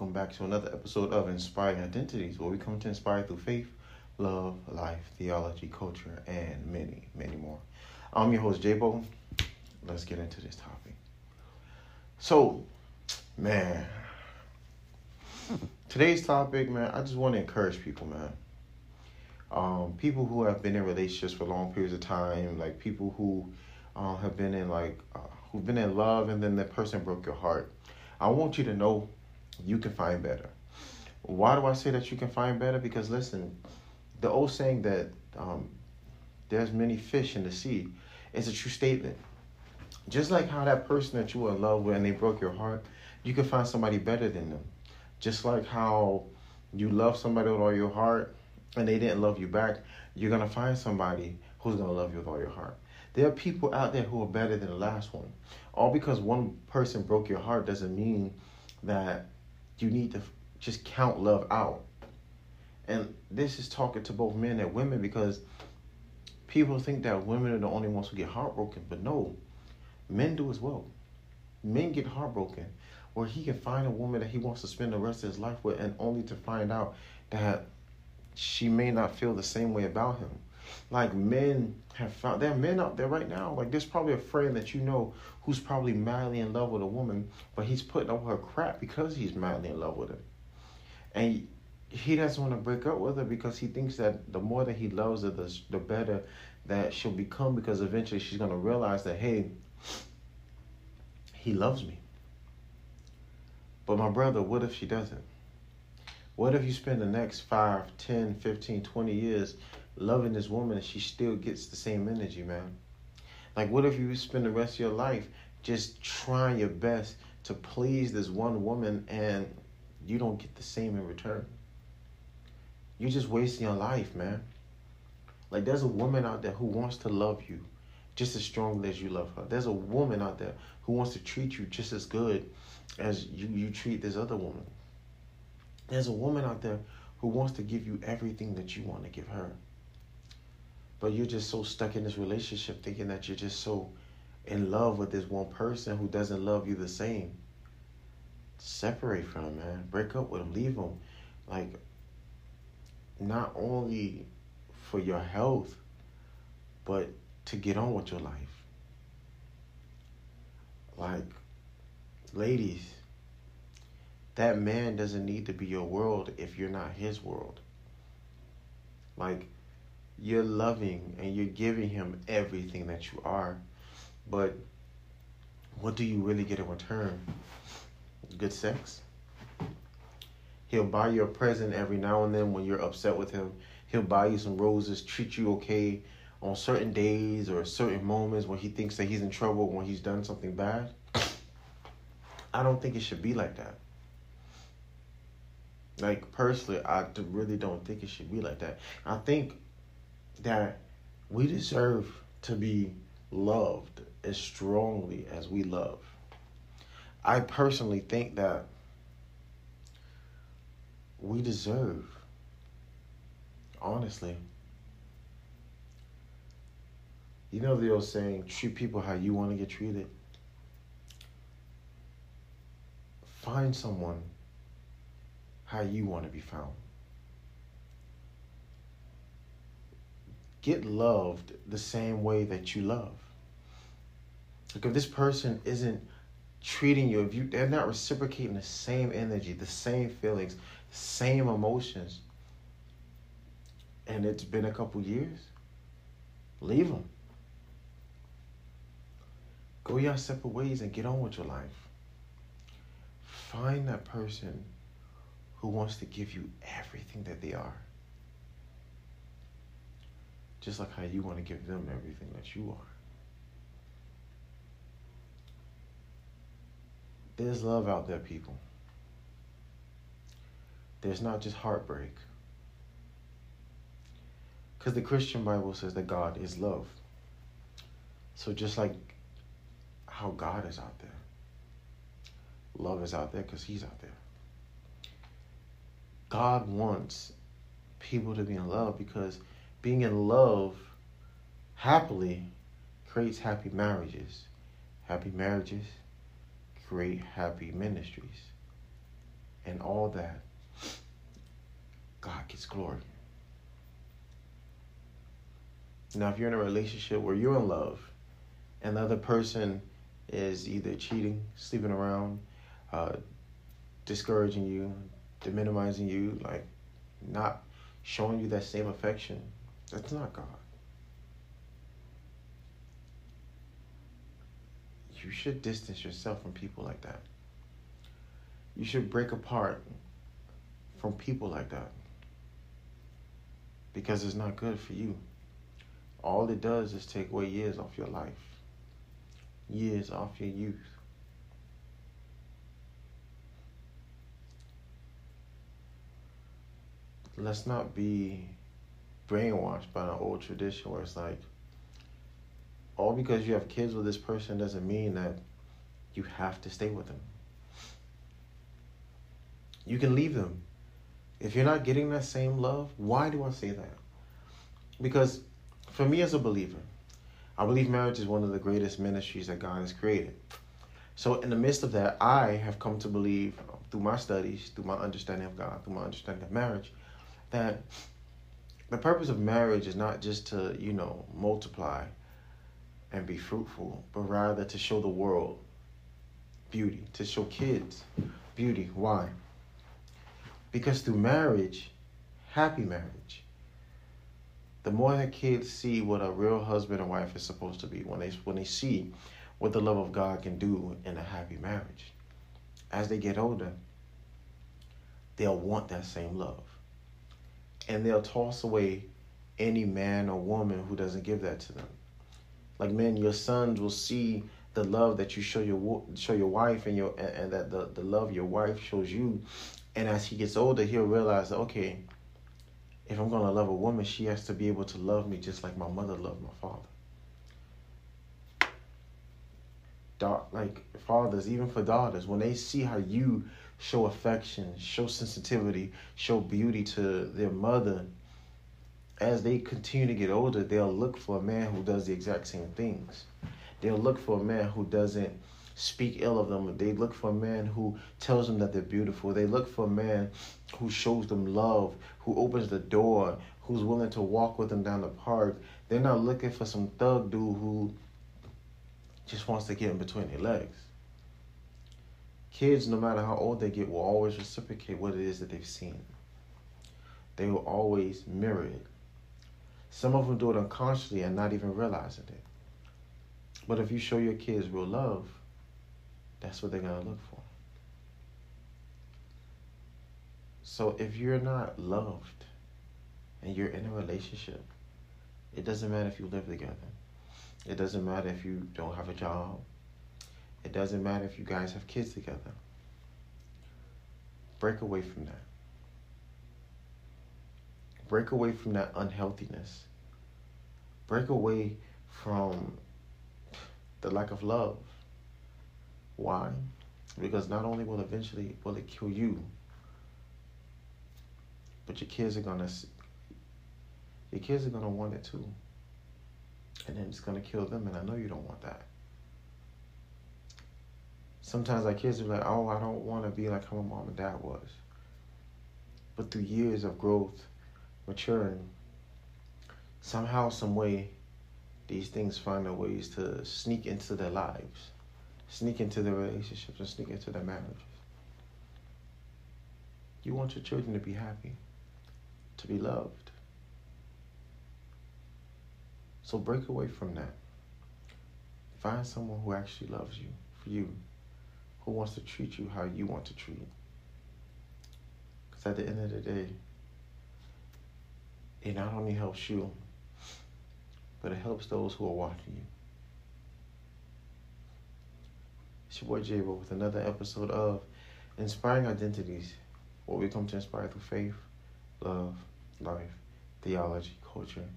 welcome back to another episode of Inspiring Identities, where we come to inspire through faith, love, life, theology, culture, and many, many more. I'm your host, J-Bo. Let's get into this topic. So, man, today's topic, man, I just want to encourage people, man. Um, people who have been in relationships for long periods of time, like people who uh, have been in like uh, who've been in love and then that person broke your heart. I want you to know you can find better. Why do I say that you can find better? Because listen, the old saying that um, there's many fish in the sea is a true statement. Just like how that person that you were in love with and they broke your heart, you can find somebody better than them. Just like how you love somebody with all your heart and they didn't love you back, you're gonna find somebody who's gonna love you with all your heart. There are people out there who are better than the last one. All because one person broke your heart doesn't mean that you need to just count love out. And this is talking to both men and women because people think that women are the only ones who get heartbroken, but no, men do as well. Men get heartbroken where he can find a woman that he wants to spend the rest of his life with and only to find out that she may not feel the same way about him like men have found there are men out there right now like there's probably a friend that you know who's probably madly in love with a woman but he's putting up her crap because he's madly in love with her. And he doesn't want to break up with her because he thinks that the more that he loves her the, the better that she'll become because eventually she's going to realize that hey he loves me. But my brother what if she doesn't? What if you spend the next 5 10 15 20 years loving this woman and she still gets the same energy, man? Like, what if you spend the rest of your life just trying your best to please this one woman and you don't get the same in return? You're just wasting your life, man. Like, there's a woman out there who wants to love you just as strongly as you love her. There's a woman out there who wants to treat you just as good as you, you treat this other woman. There's a woman out there who wants to give you everything that you want to give her. But you're just so stuck in this relationship thinking that you're just so in love with this one person who doesn't love you the same. Separate from him, man. Break up with him. Leave him. Like, not only for your health, but to get on with your life. Like, ladies, that man doesn't need to be your world if you're not his world. Like, you're loving and you're giving him everything that you are. But what do you really get in return? Good sex. He'll buy you a present every now and then when you're upset with him. He'll buy you some roses, treat you okay on certain days or certain moments when he thinks that he's in trouble when he's done something bad. I don't think it should be like that. Like personally, I really don't think it should be like that. I think that we deserve to be loved as strongly as we love. I personally think that we deserve, honestly. You know the old saying, treat people how you want to get treated? Find someone how you want to be found. Get loved the same way that you love. Like if this person isn't treating you, if you they're not reciprocating the same energy, the same feelings, same emotions, and it's been a couple years, leave them. Go your separate ways and get on with your life. Find that person who wants to give you everything that they are just like how you want to give them everything that you are. There's love out there, people. There's not just heartbreak. Because the Christian Bible says that God is love. So just like how God is out there, love is out there because He's out there. God wants people to be in love because being in love happily creates happy marriages. Happy marriages create happy ministries. and all that, God gets glory. Now, if you're in a relationship where you're in love and the other person is either cheating, sleeping around, uh, discouraging you, minimizing you, like not showing you that same affection, that's not God. You should distance yourself from people like that. You should break apart from people like that because it's not good for you. All it does is take away years off your life, years off your youth. Let's not be brainwashed by an old tradition where it's like, all because you have kids with this person doesn't mean that you have to stay with them. You can leave them. If you're not getting that same love, why do I say that? Because for me as a believer, I believe marriage is one of the greatest ministries that God has created. So, in the midst of that, I have come to believe through my studies, through my understanding of God, through my understanding of marriage, that the purpose of marriage is not just to, you know, multiply and be fruitful, but rather to show the world beauty, to show kids beauty. Why? Because through marriage, happy marriage, the more that kids see what a real husband and wife is supposed to be, when they when they see what the love of God can do in a happy marriage, as they get older, they'll want that same love. And they'll toss away any man or woman who doesn't give that to them. Like men, your sons will see the love that you show your show your wife and your and, that the, the love your wife shows you. And as he gets older, he'll realize okay, if I'm to love a woman, she has to be able to love me just like my mother loved my father. Da- like fathers, even for daughters, when they see how you show affection, show sensitivity, show beauty to their mother, as they continue to get older, they'll look for a man who does the exact same things. They'll look for a man who doesn't speak ill of them. They look for a man who tells them that they're beautiful. They look for a man who shows them love, who opens the door, who's willing to walk with them down the park. They're not looking for some thug dude who just wants to get in between their legs. Kids, no matter how old they get, will always reciprocate what it is that they've seen. They will always mirror it. Some of them do it unconsciously and not even realizing it. But if you show your kids real love, that's what they're going to look for. So if you're not loved and you're in a relationship, it doesn't matter if you live together. It doesn't matter if you don't have a job. It doesn't matter if you guys have kids together. Break away from that. Break away from that unhealthiness. Break away from the lack of love. Why? Because not only will eventually will it kill you, but your kids are gonna your kids are gonna want it too. And then it's gonna kill them, and I know you don't want that. Sometimes our kids are like, oh, I don't want to be like how my mom and dad was. But through years of growth, maturing, somehow, some way, these things find their ways to sneak into their lives sneak into their relationships and sneak into their marriages. You want your children to be happy, to be loved. So break away from that. Find someone who actually loves you, for you, who wants to treat you how you want to treat. Because at the end of the day, it not only helps you, but it helps those who are watching you. It's your boy j with another episode of Inspiring Identities, where we come to inspire through faith, love, life, theology, culture,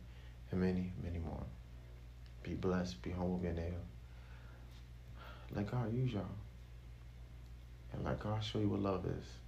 and many, many more. Be blessed, be humble, be a native. Let God use y'all. And let God show you what love is.